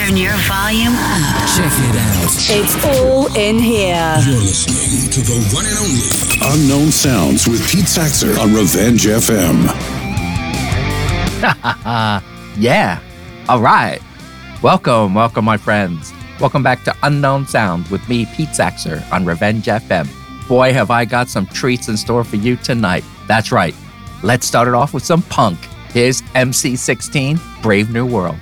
Turn your volume up. Check it out. It's all in here. You're listening to the one and only Unknown Sounds with Pete Saxer on Revenge FM. yeah. All right. Welcome, welcome, my friends. Welcome back to Unknown Sounds with me, Pete Saxer, on Revenge FM. Boy, have I got some treats in store for you tonight. That's right. Let's start it off with some punk. Here's MC16, Brave New World.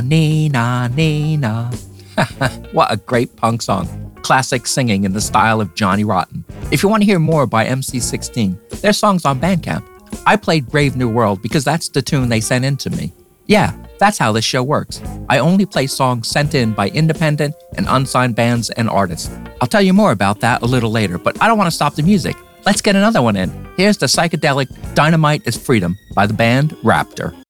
Nina, Nina, Nina. what a great punk song. Classic singing in the style of Johnny Rotten. If you want to hear more by MC16, their songs on Bandcamp. I played Brave New World because that's the tune they sent in to me. Yeah, that's how this show works. I only play songs sent in by independent and unsigned bands and artists. I'll tell you more about that a little later, but I don't want to stop the music. Let's get another one in. Here's the psychedelic Dynamite is Freedom by the band Raptor.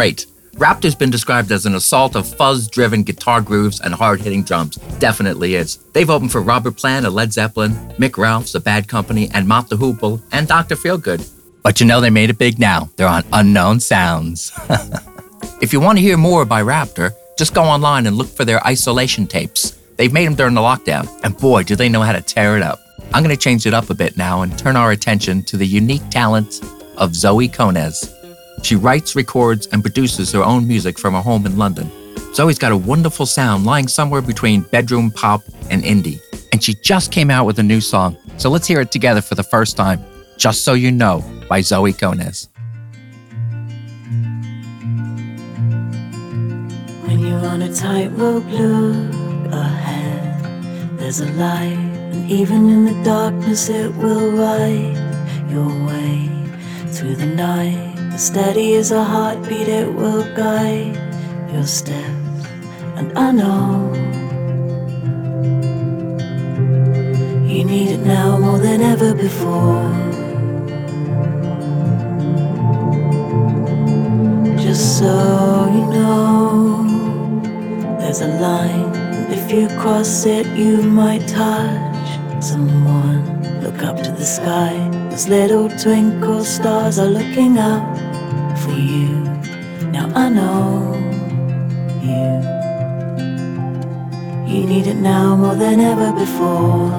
Great. Raptor's been described as an assault of fuzz driven guitar grooves and hard hitting drums. Definitely is. They've opened for Robert Plant of Led Zeppelin, Mick Ralphs, The Bad Company, and Mott the Hoople, and Dr. Feelgood. But you know they made it big now. They're on Unknown Sounds. if you want to hear more by Raptor, just go online and look for their isolation tapes. They've made them during the lockdown, and boy, do they know how to tear it up. I'm going to change it up a bit now and turn our attention to the unique talent of Zoe Konez. She writes, records, and produces her own music from her home in London. Zoe's got a wonderful sound lying somewhere between bedroom pop and indie. And she just came out with a new song. So let's hear it together for the first time. Just So You Know by Zoe Konez. When you're on a tightrope, look ahead. There's a light, and even in the darkness, it will ride your way through the night. As steady as a heartbeat, it will guide your steps. And I know you need it now more than ever before. Just so you know, there's a line, if you cross it, you might touch someone. Look up to the sky, those little twinkle stars are looking up for you. Now I know you. You need it now more than ever before.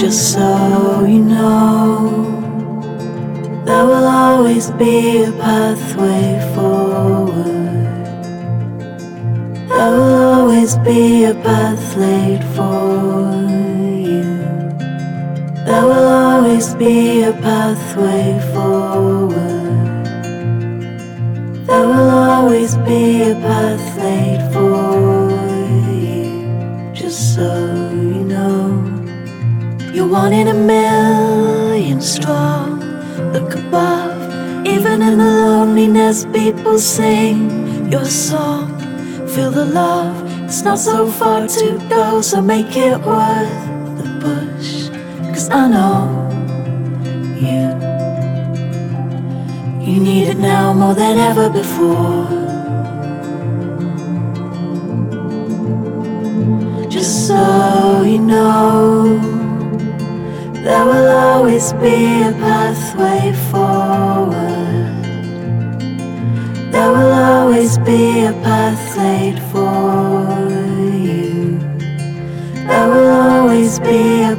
Just so you know. There will always be a pathway forward. There will always be a path laid for you. There will always be a pathway forward. There will always be a path laid for you. Just so you know. You're one in a million strong. Look above, even in the loneliness, people sing your song. Feel the love, it's not so far to go, so make it worth. I know you. You need it now more than ever before. Just so you know. There will always be a pathway forward. There will always be a path laid for you. There will always be a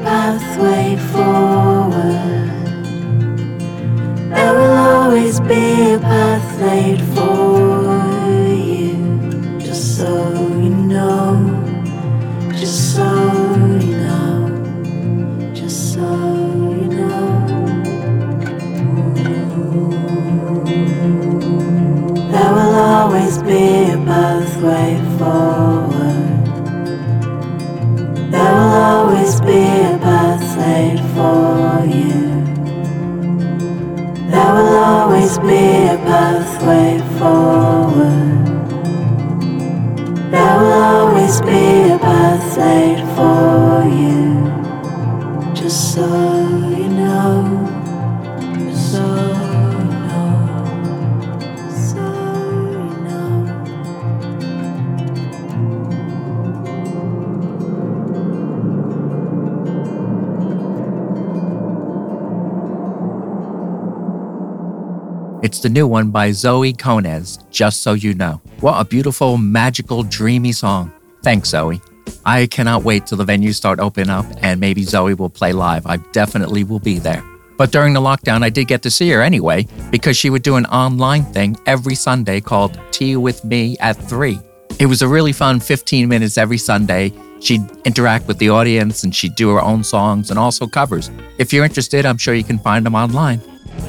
the new one by Zoe Konez, Just So You Know. What a beautiful, magical, dreamy song. Thanks, Zoe. I cannot wait till the venues start opening up and maybe Zoe will play live. I definitely will be there. But during the lockdown, I did get to see her anyway because she would do an online thing every Sunday called Tea with Me at 3. It was a really fun 15 minutes every Sunday. She'd interact with the audience and she'd do her own songs and also covers. If you're interested, I'm sure you can find them online.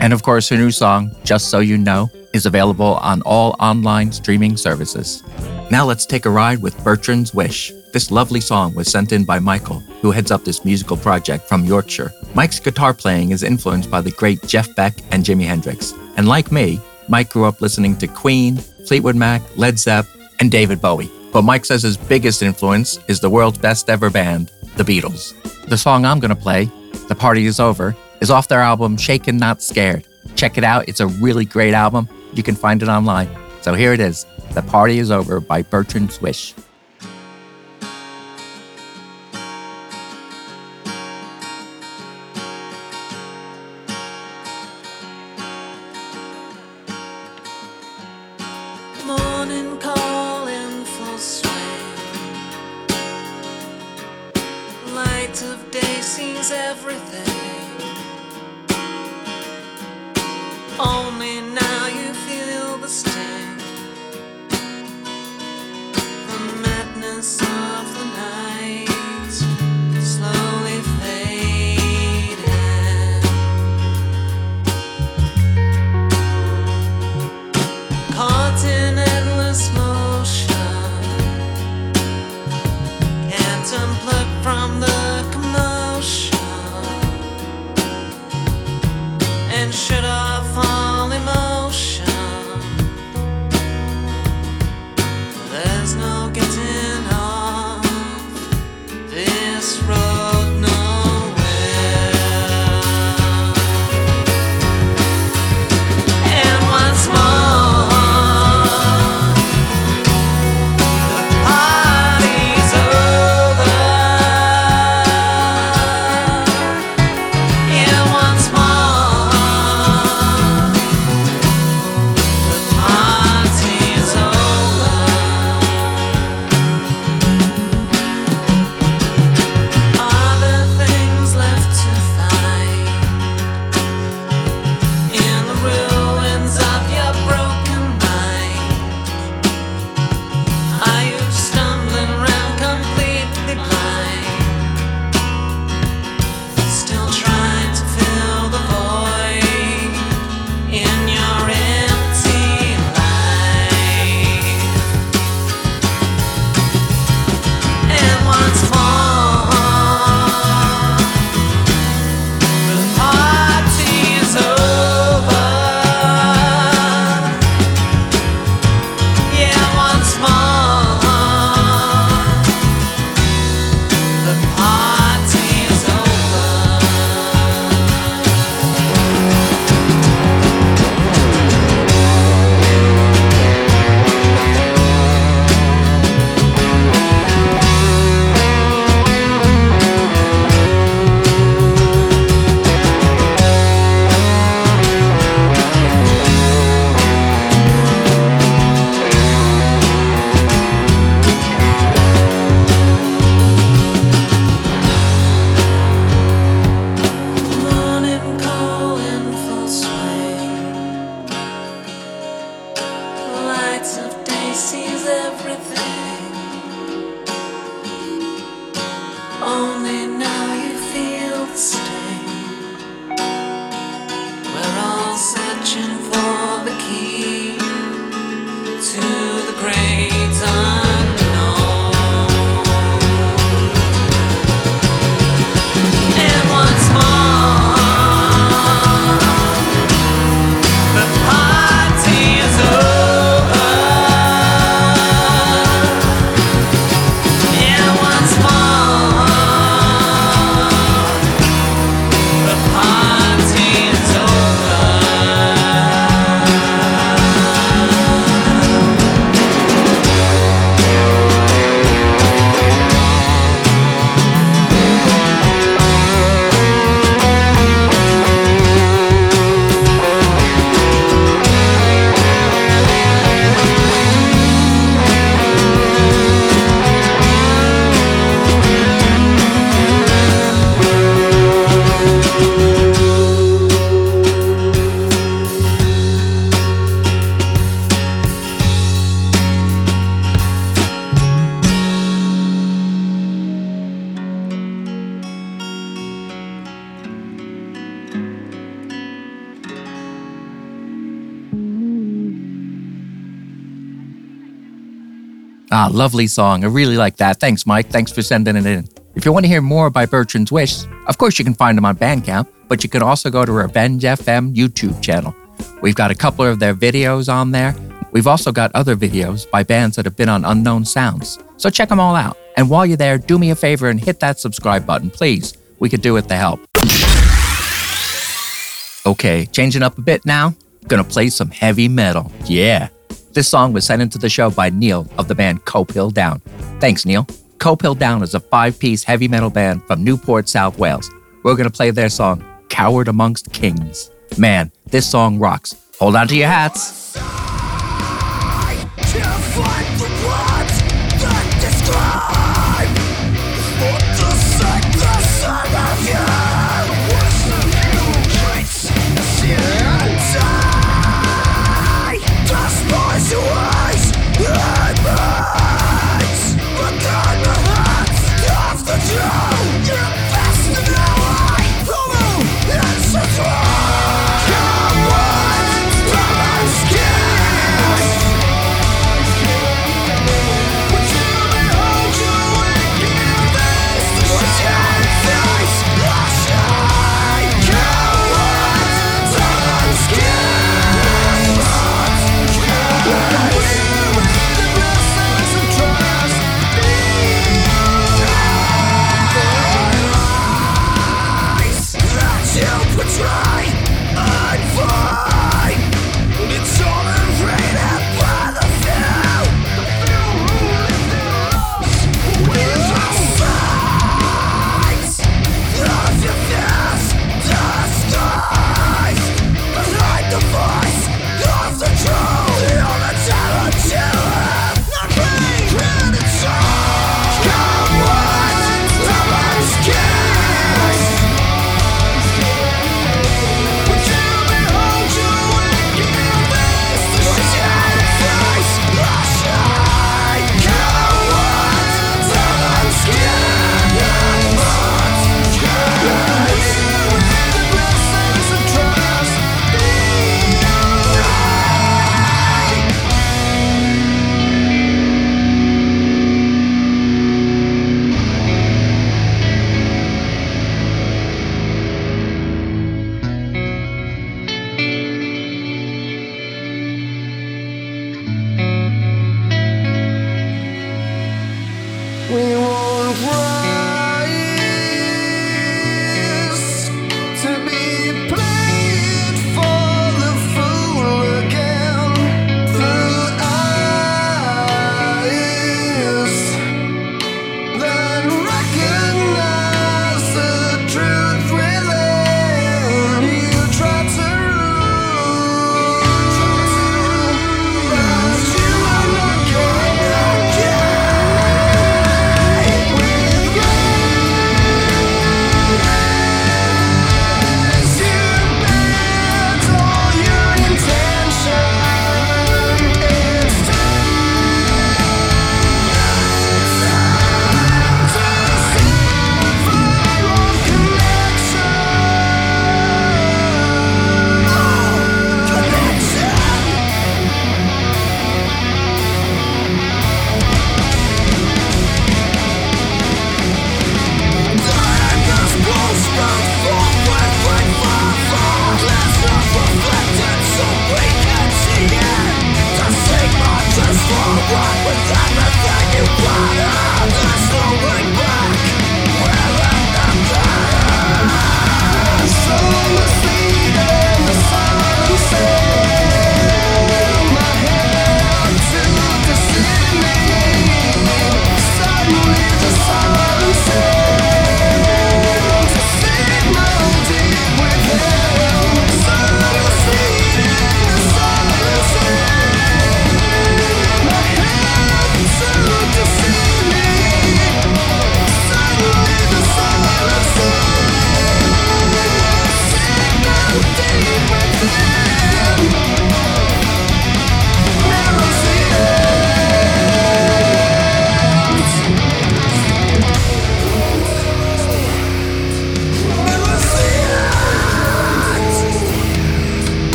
And of course, her new song, Just So You Know, is available on all online streaming services. Now let's take a ride with Bertrand's Wish. This lovely song was sent in by Michael, who heads up this musical project from Yorkshire. Mike's guitar playing is influenced by the great Jeff Beck and Jimi Hendrix. And like me, Mike grew up listening to Queen, Fleetwood Mac, Led Zepp, and David Bowie. But Mike says his biggest influence is the world's best ever band, the Beatles. The song I'm going to play, The Party Is Over, is off their album Shaken Not Scared. Check it out, it's a really great album. You can find it online. So here it is The Party Is Over by Bertrand's Wish. Ah, lovely song. I really like that. Thanks, Mike. Thanks for sending it in. If you want to hear more by Bertrand's Wish, of course you can find them on Bandcamp, but you can also go to Revenge FM YouTube channel. We've got a couple of their videos on there. We've also got other videos by bands that have been on Unknown Sounds. So check them all out. And while you're there, do me a favor and hit that subscribe button, please. We could do it to help. Okay, changing up a bit now. Gonna play some heavy metal. Yeah. This song was sent into the show by Neil of the band Copehill Down. Thanks, Neil. Copehill Down is a five piece heavy metal band from Newport, South Wales. We're gonna play their song, Coward Amongst Kings. Man, this song rocks. Hold on to your hats.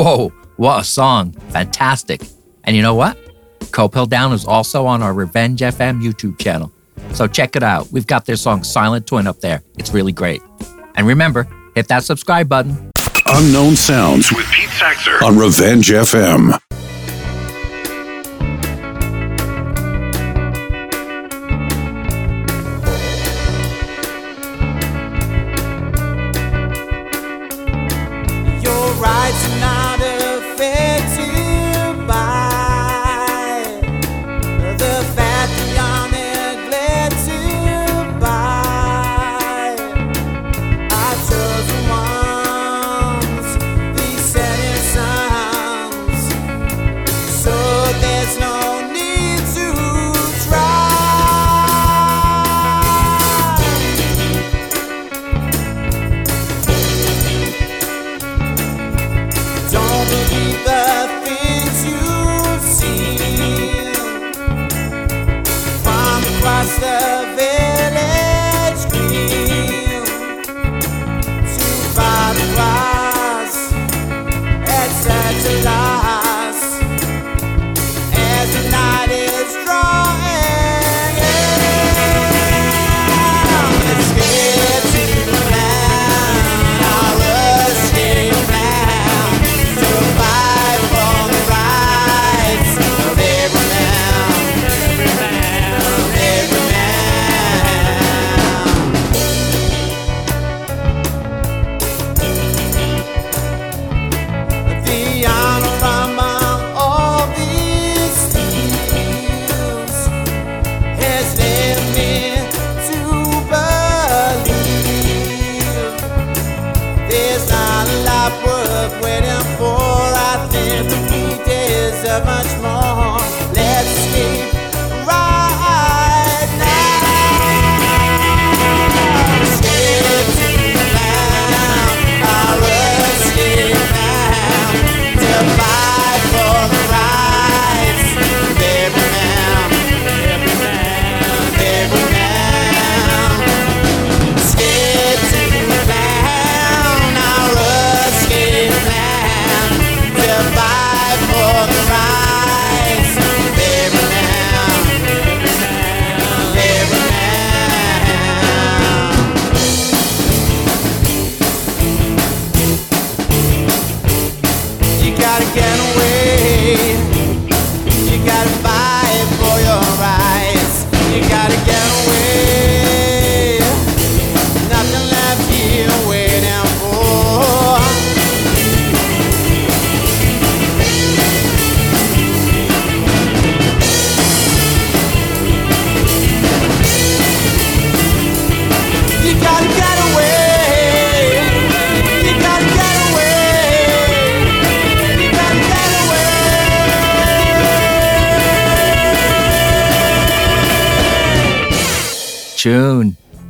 Whoa, what a song. Fantastic. And you know what? Copehill Down is also on our Revenge FM YouTube channel. So check it out. We've got their song Silent Twin up there. It's really great. And remember, hit that subscribe button. Unknown Sounds with Pete Saxer on Revenge FM.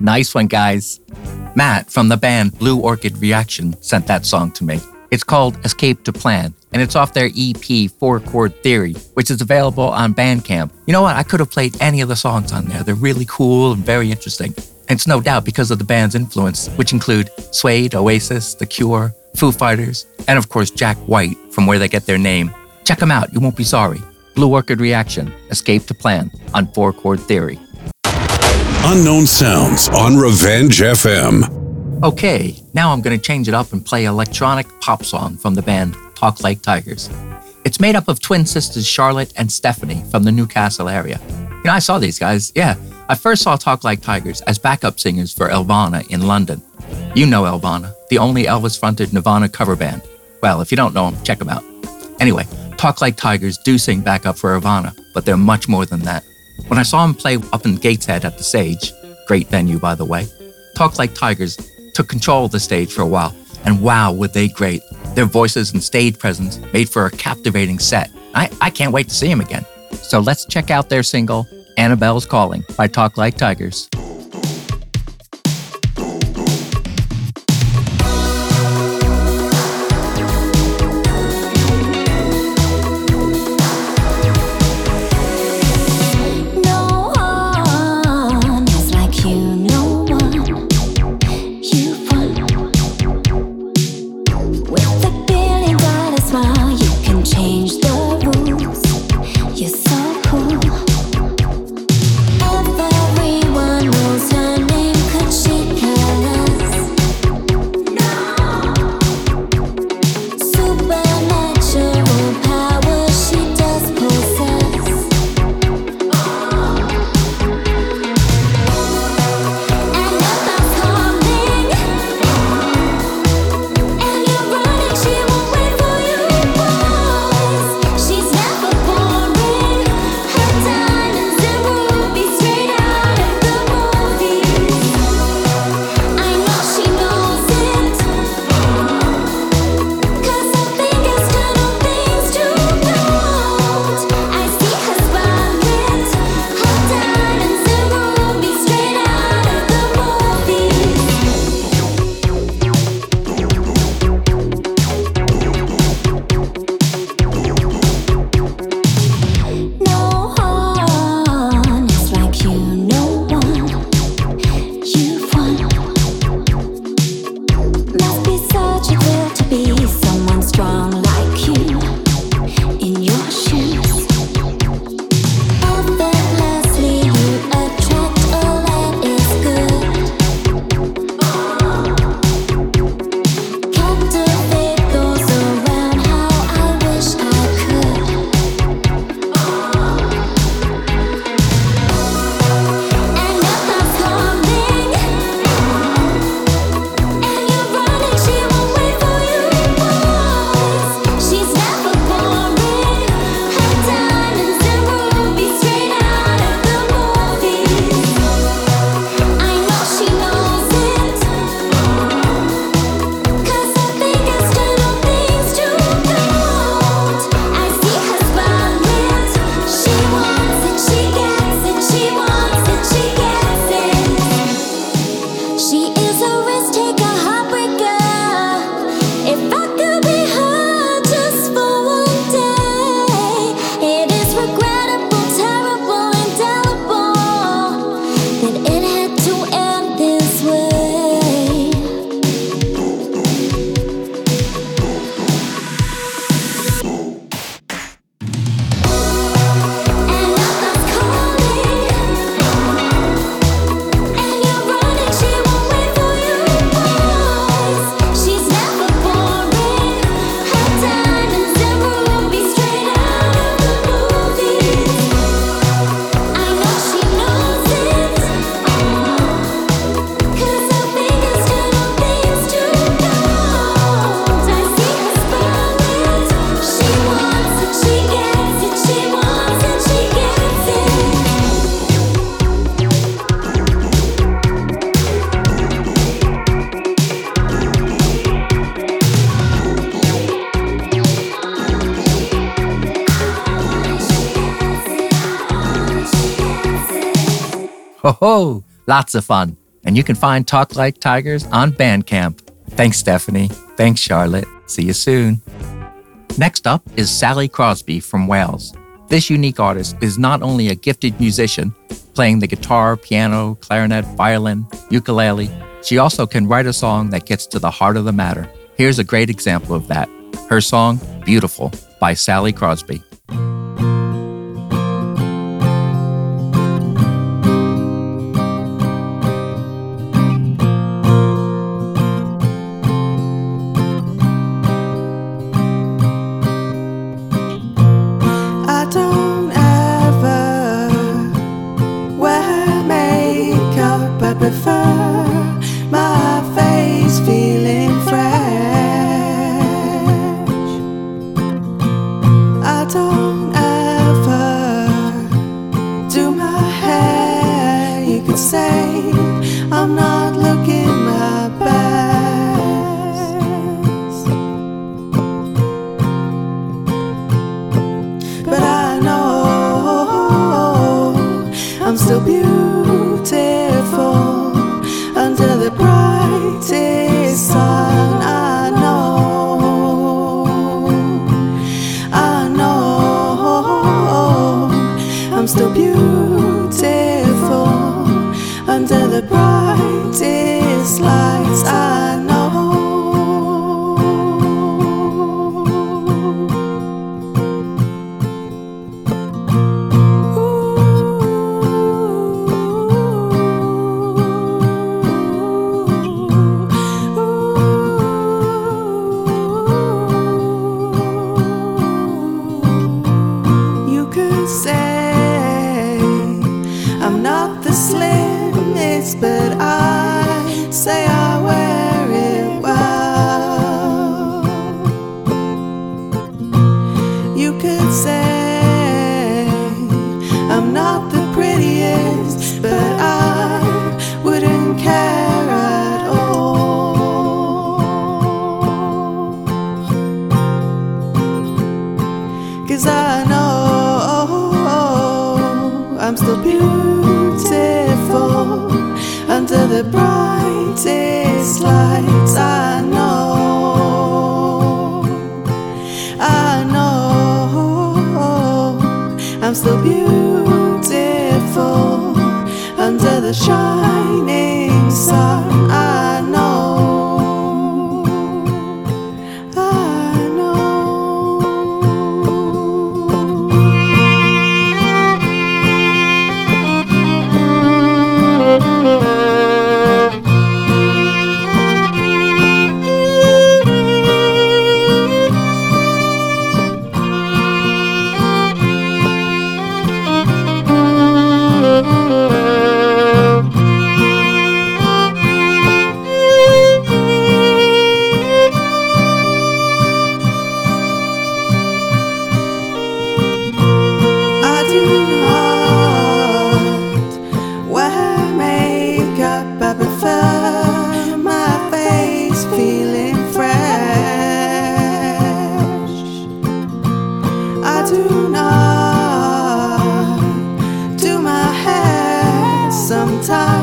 Nice one, guys. Matt from the band Blue Orchid Reaction sent that song to me. It's called Escape to Plan, and it's off their EP Four Chord Theory, which is available on Bandcamp. You know what? I could have played any of the songs on there. They're really cool and very interesting. And it's no doubt because of the band's influence, which include Suede, Oasis, The Cure, Foo Fighters, and of course Jack White, from where they get their name. Check them out, you won't be sorry. Blue Orchid Reaction, Escape to Plan on Four Chord Theory. Unknown Sounds on Revenge FM. Okay, now I'm going to change it up and play electronic pop song from the band Talk Like Tigers. It's made up of twin sisters Charlotte and Stephanie from the Newcastle area. You know, I saw these guys. Yeah, I first saw Talk Like Tigers as backup singers for Elvana in London. You know Elvana, the only Elvis-fronted Nirvana cover band. Well, if you don't know them, check them out. Anyway, Talk Like Tigers do sing backup for Nirvana, but they're much more than that. When I saw them play up in Gateshead at the Sage, great venue by the way, Talk Like Tigers took control of the stage for a while, and wow, were they great. Their voices and stage presence made for a captivating set. I, I can't wait to see them again. So let's check out their single, Annabelle's Calling, by Talk Like Tigers. Ho ho! Lots of fun. And you can find Talk Like Tigers on Bandcamp. Thanks, Stephanie. Thanks, Charlotte. See you soon. Next up is Sally Crosby from Wales. This unique artist is not only a gifted musician, playing the guitar, piano, clarinet, violin, ukulele, she also can write a song that gets to the heart of the matter. Here's a great example of that. Her song, Beautiful, by Sally Crosby. Sometimes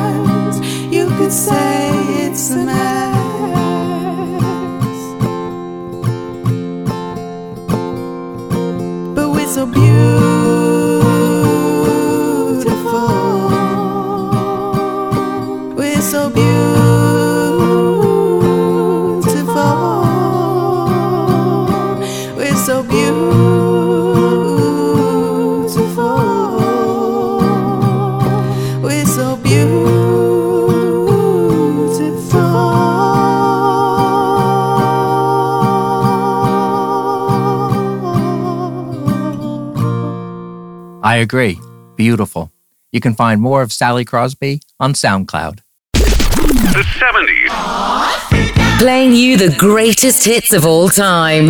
agree. Beautiful. You can find more of Sally Crosby on SoundCloud. The 70s. Playing you the greatest hits of all time.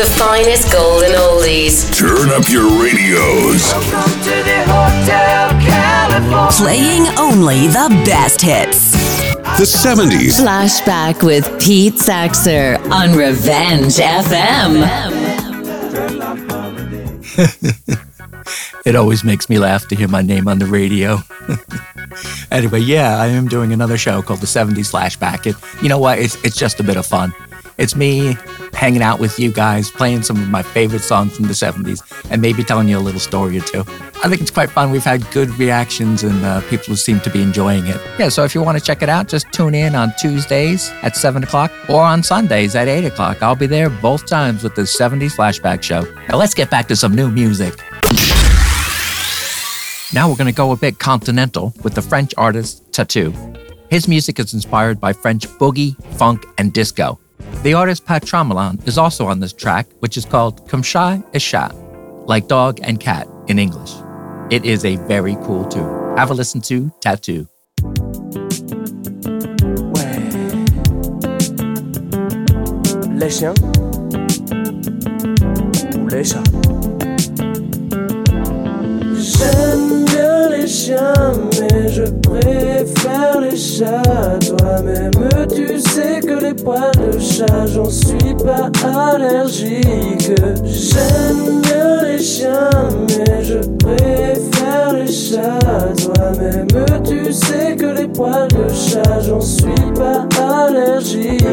The finest golden oldies. Turn up your radios. Welcome to the Hotel California. Playing only the best hits. The 70s. Flashback with Pete Saxer on Revenge FM. It always makes me laugh to hear my name on the radio. anyway, yeah, I am doing another show called the 70s Flashback. It, you know what? It's, it's just a bit of fun. It's me hanging out with you guys, playing some of my favorite songs from the 70s, and maybe telling you a little story or two. I think it's quite fun. We've had good reactions, and uh, people seem to be enjoying it. Yeah, so if you want to check it out, just tune in on Tuesdays at 7 o'clock or on Sundays at 8 o'clock. I'll be there both times with the 70s Flashback Show. Now let's get back to some new music. Now we're going to go a bit continental with the French artist Teuteu. His music is inspired by French boogie, funk, and disco. The artist Patremalin is also on this track, which is called et chat, like dog and cat in English. It is a very cool tune. Have a listen to Teuteu. Les chiens ou les chats chiens, mais je préfère les chats. Toi-même, tu sais que les poils de chat, j'en suis pas allergique. J'aime bien les chiens, mais je préfère les chats. Toi-même, tu sais que les poils de chat, j'en suis pas allergique.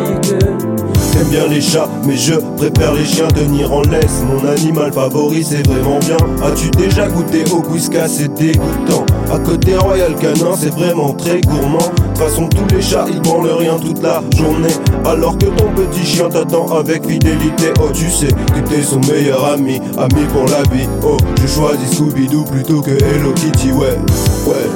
J'aime bien les chats, mais je préfère les chiens tenir en laisse. Mon animal favori, c'est vraiment bien. As-tu déjà goûté au whiskas? C'est dégoûtant. À côté Royal Canin, c'est vraiment très gourmand. De toute façon, tous les chats, ils branlent rien toute la journée. Alors que ton petit chien t'attend avec fidélité. Oh, tu sais que t'es son meilleur ami, ami pour la vie. Oh, je choisis Scooby-Doo plutôt que Hello Kitty, ouais, ouais.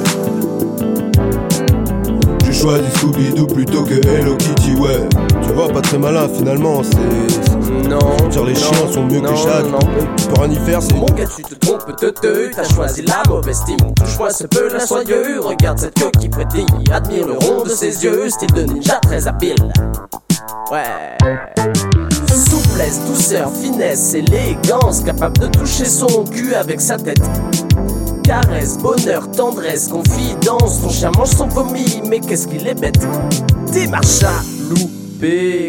Je choisis Scooby-Doo plutôt que Hello Kitty, ouais. Tu vois, pas très malin finalement, c'est. Non, Dire les chiens sont mieux que les chats, non. tu peux rien y faire, c'est. Mon gars, tu te trompes, te te, t'as choisi la mauvaise team. Touche-moi ce peu la soyeux, regarde cette queue qui frétille. Admire le rond de ses yeux, style de ninja très habile. Ouais. Souplesse, douceur, finesse, élégance, capable de toucher son cul avec sa tête. Caresse, bonheur, tendresse, confidence. Ton chien mange son vomi, mais qu'est-ce qu'il est bête. Démarche à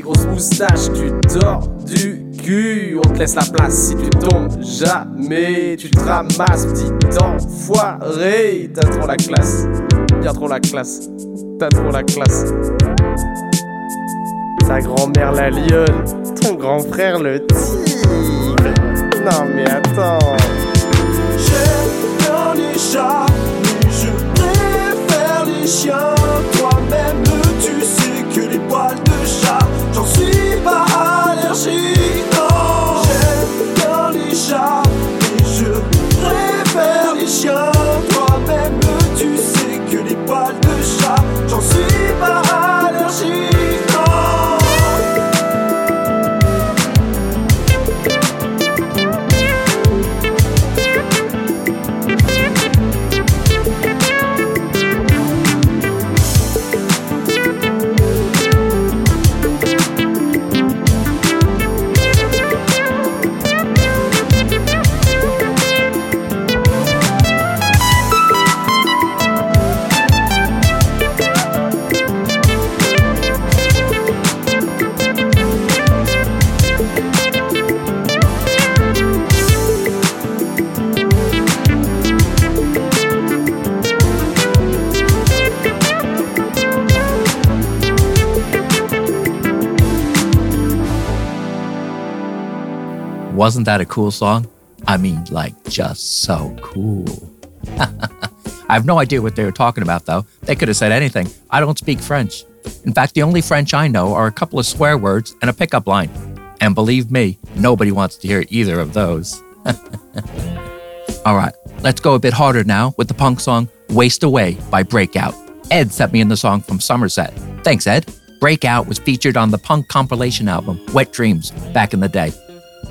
grosse moustache, tu dors du cul. On te laisse la place si tu tombes jamais. Tu te ramasses, petit enfoiré. T'as trop la classe, bien trop la classe. T'as trop la classe. Ta grand-mère la lionne, ton grand frère le tigre. Non mais attends. J'aime bien les chats, mais je préfère les chiens. Wasn't that a cool song? I mean, like, just so cool. I have no idea what they were talking about, though. They could have said anything. I don't speak French. In fact, the only French I know are a couple of swear words and a pickup line. And believe me, nobody wants to hear either of those. All right, let's go a bit harder now with the punk song Waste Away by Breakout. Ed sent me in the song from Somerset. Thanks, Ed. Breakout was featured on the punk compilation album Wet Dreams back in the day.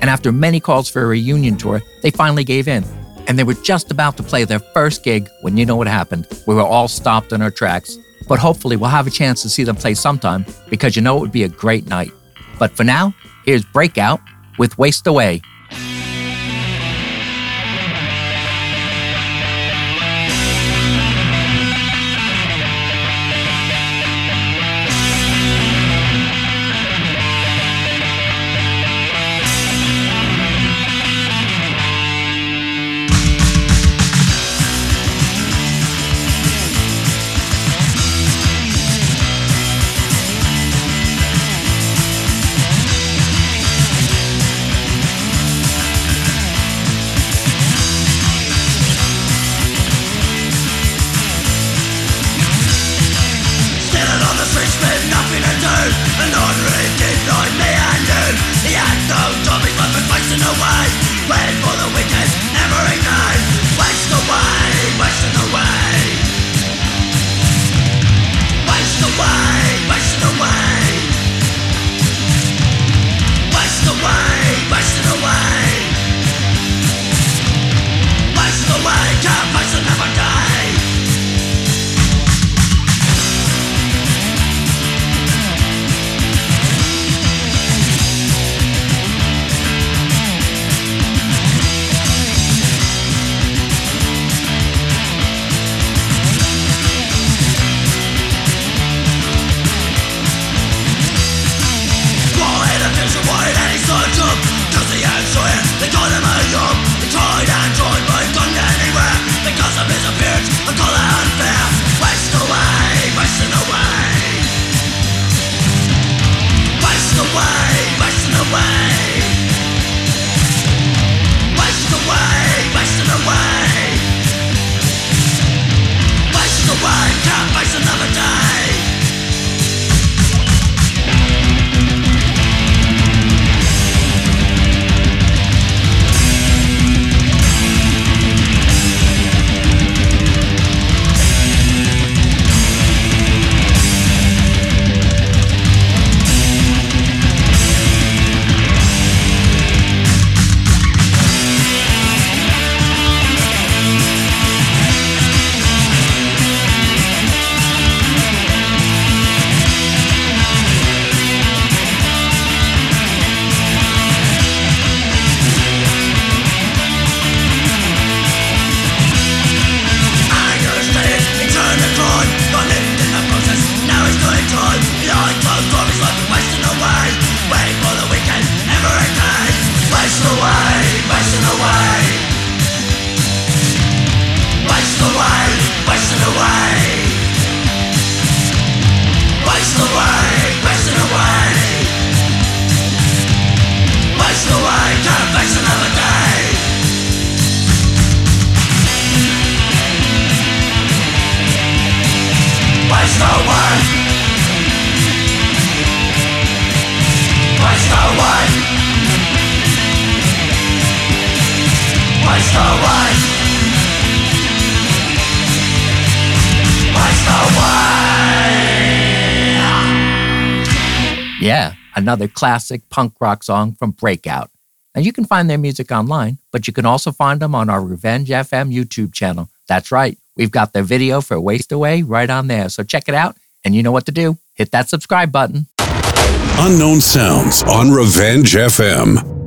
And after many calls for a reunion tour, they finally gave in. And they were just about to play their first gig when you know what happened. We were all stopped in our tracks. But hopefully, we'll have a chance to see them play sometime because you know it would be a great night. But for now, here's Breakout with Waste Away. Yeah, another classic punk rock song from Breakout. Now you can find their music online, but you can also find them on our Revenge FM YouTube channel. That's right. We've got their video for Waste Away right on there. So check it out. And you know what to do. Hit that subscribe button. Unknown Sounds on Revenge FM.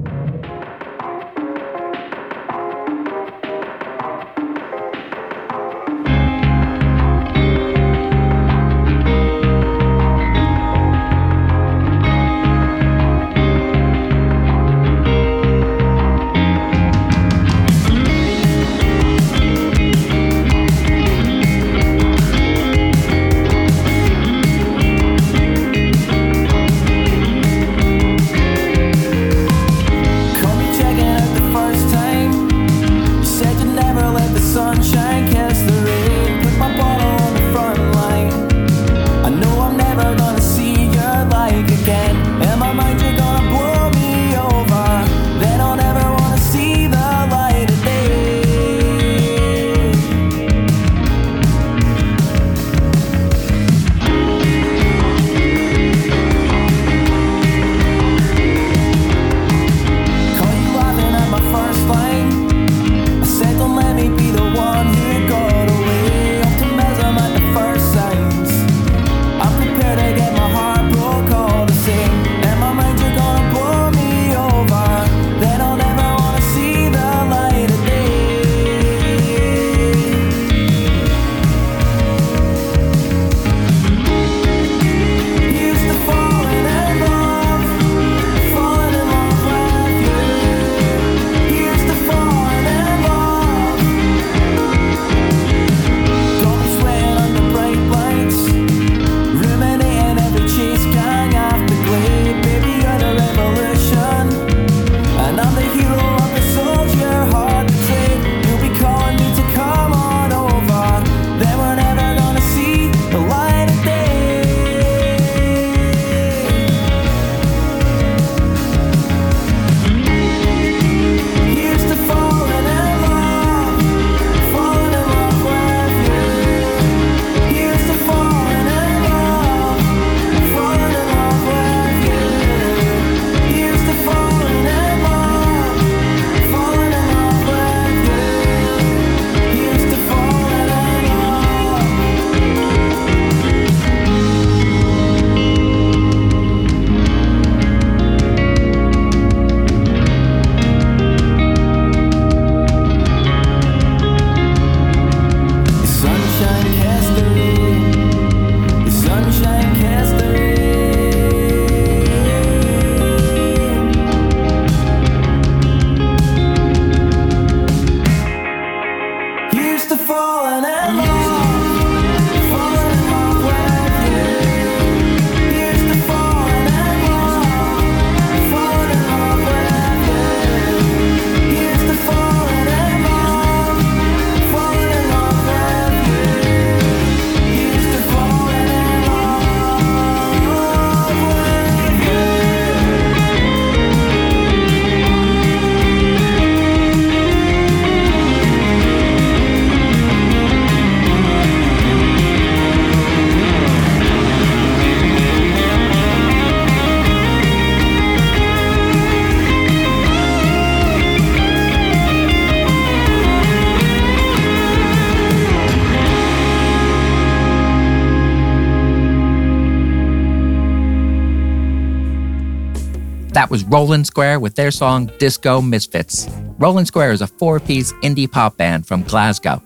Rolland Square with their song Disco Misfits. Rolland Square is a four piece indie pop band from Glasgow.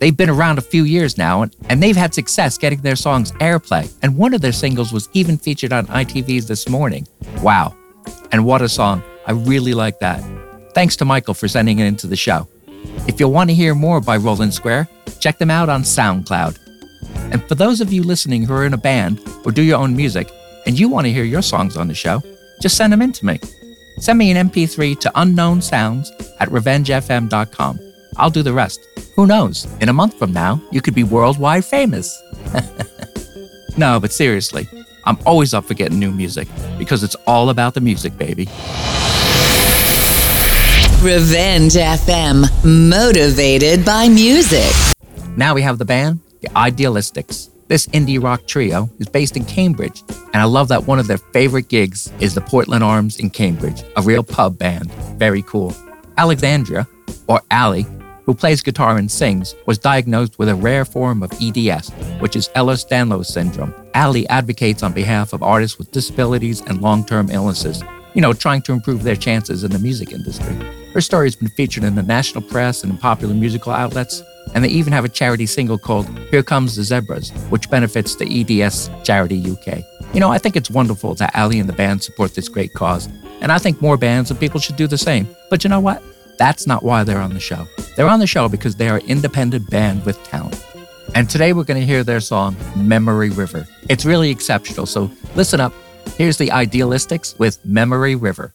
They've been around a few years now, and, they've had success getting their songs airplay, and one of their singles was even featured on ITV's This Morning. Wow. And what a song. I really like that. Thanks to Michael for sending it into the show. If you want to hear more by Rolland Square, check them out on SoundCloud. And for those of you listening who are in a band or do your own music, and you want to hear your songs on the show, just send them in to me. Send me an MP3 to unknown sounds at revengefm.com. I'll do the rest. Who knows? In a month from now, you could be worldwide famous. no, but seriously, I'm always up for getting new music because it's all about the music, baby. Revenge FM, motivated by music. Now we have the band, the Idealistics. This indie rock trio is based in Cambridge, and I love that one of their favorite gigs is the Portland Arms in Cambridge, a real pub band. Very cool. Alexandria, or Ali, who plays guitar and sings, was diagnosed with a rare form of EDS, which is Ehlers-Danlos syndrome. Ali advocates on behalf of artists with disabilities and long-term illnesses, you know, trying to improve their chances in the music industry. Her story has been featured in the national press and in popular musical outlets, and they even have a charity single called Here Comes the Zebras, which benefits the EDS Charity UK. You know, I think it's wonderful that Ali and the band support this great cause, and I think more bands and people should do the same. But you know what? That's not why they're on the show. They're on the show because they are an independent band with talent. And today we're going to hear their song, Memory River. It's really exceptional, so listen up. Here's the Idealistics with Memory River.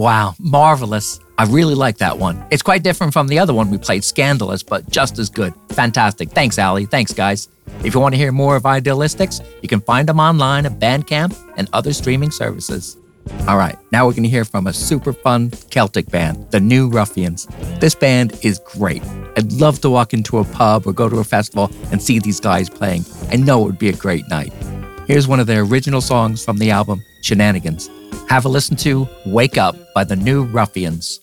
Wow, marvelous. I really like that one. It's quite different from the other one we played, Scandalous, but just as good. Fantastic. Thanks, Ali. Thanks, guys. If you want to hear more of Idealistics, you can find them online at Bandcamp and other streaming services. All right, now we're going to hear from a super fun Celtic band, the New Ruffians. This band is great. I'd love to walk into a pub or go to a festival and see these guys playing. I know it would be a great night. Here's one of their original songs from the album Shenanigans. Have a listen to Wake Up by the New Ruffians.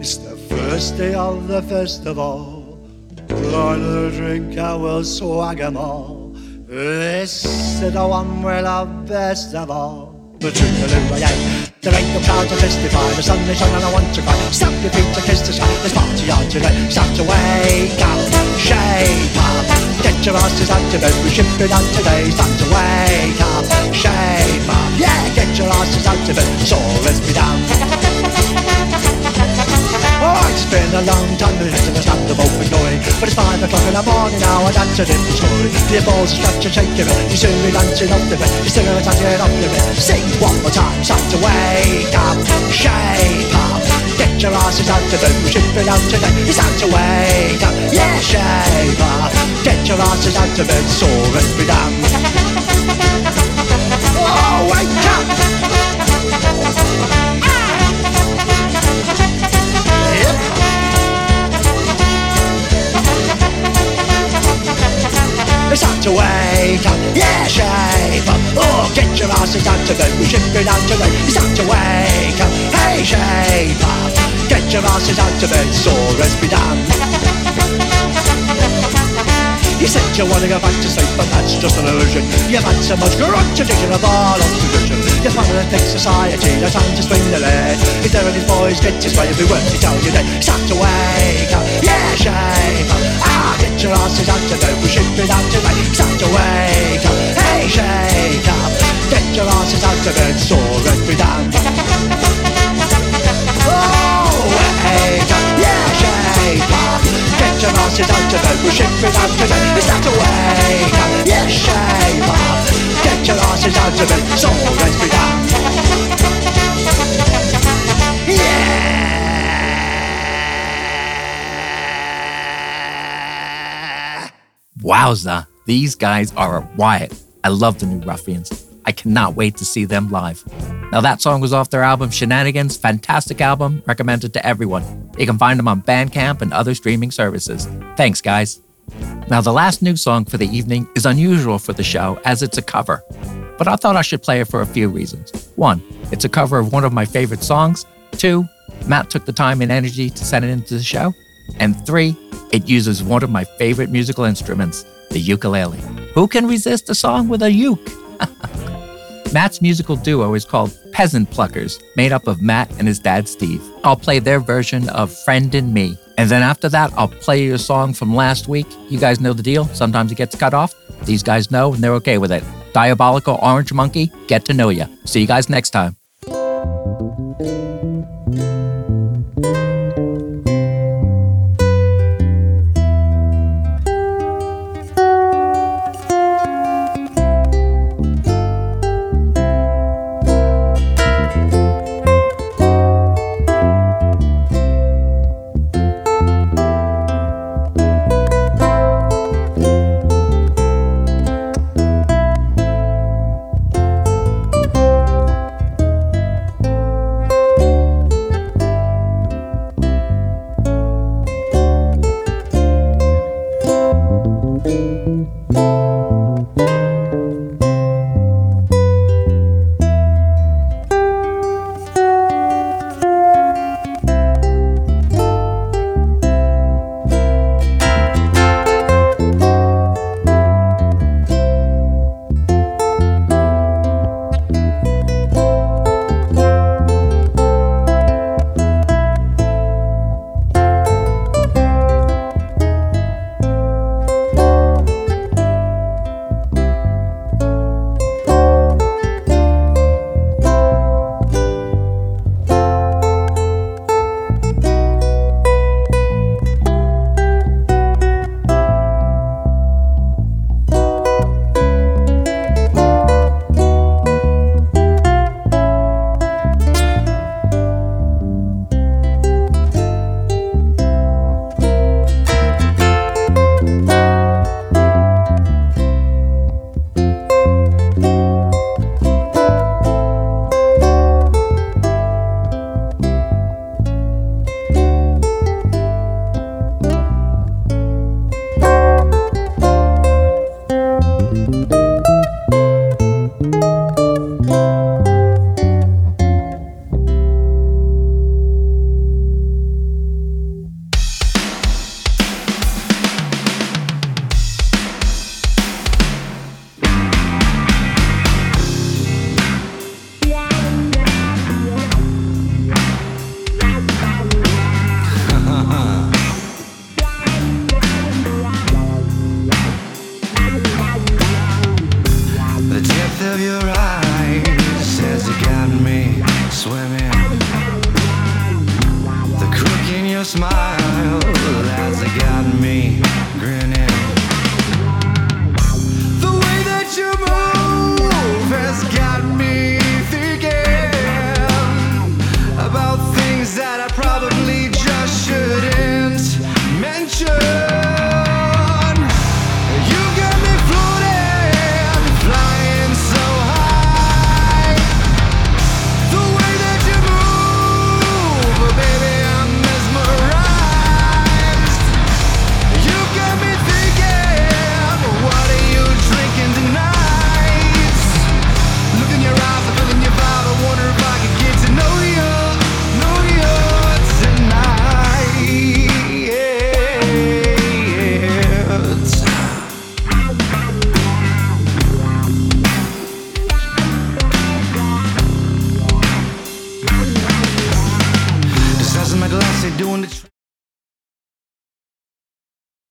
It's the first day of the festival. Lord the drink, I will swag 'em all. This is the one we love best of all. The drink, the loo, yeah. There ain't no crowd to testify. The sun is shining, I want to cry. Stamp your feet to kiss the sky. There's party on today. Start to wake up, shake up. Get your asses out of bed. We're shipping on today. Start to wake up, shake up. Yeah, get your asses out of bed. So let's be down. It's been a long time since I stand the boat for going But it's five o'clock in the morning now and that's a different story The balls are stretch and shake your bit You still be dancing off the bed You still be dancing off the bed Sing one more time, start to wake up Shake up Get your asses out of bed We're shipping out today It's time to wake up Yeah, shake up Get your asses out of bed So let's be down Oh, wake up to wake up, yeah, shake up. Oh, get your asses out of bed. We're shipping out today. It's time to wake up, hey, shake up. Get your asses out of bed, so let's be down. You said you wanted to go back to sleep, but that's just an illusion. You've had so much grudge addiction of all of tradition. You're part of the thick society, no time to swing the lead. If there these boys get his way, it'll be worth to tell you that. It's time to wake up, yeah, shake up. Ah, get your asses out of bed, we're shipping out today. It's time to wake up, hey, shake up. Get your asses out of bed, so let me down. Oh, wake up, yeah, shake up. Get your asses out of bed, we're shipping out today. It's time to wake up, yeah, shake up. Get your asses out of bed, so let me down. Wowza, these guys are a riot. I love the new Ruffians. I cannot wait to see them live. Now, that song was off their album Shenanigans. Fantastic album, recommended to everyone. You can find them on Bandcamp and other streaming services. Thanks, guys. Now, the last new song for the evening is unusual for the show as it's a cover, but I thought I should play it for a few reasons. One, it's a cover of one of my favorite songs. Two, Matt took the time and energy to send it into the show. And three, it uses one of my favorite musical instruments, the ukulele. Who can resist a song with a uke? Matt's musical duo is called Peasant Pluckers, made up of Matt and his dad Steve. I'll play their version of Friend and Me. And then after that, I'll play you a song from last week. You guys know the deal. Sometimes it gets cut off. These guys know and they're okay with it. Diabolical Orange Monkey, get to know you. See you guys next time.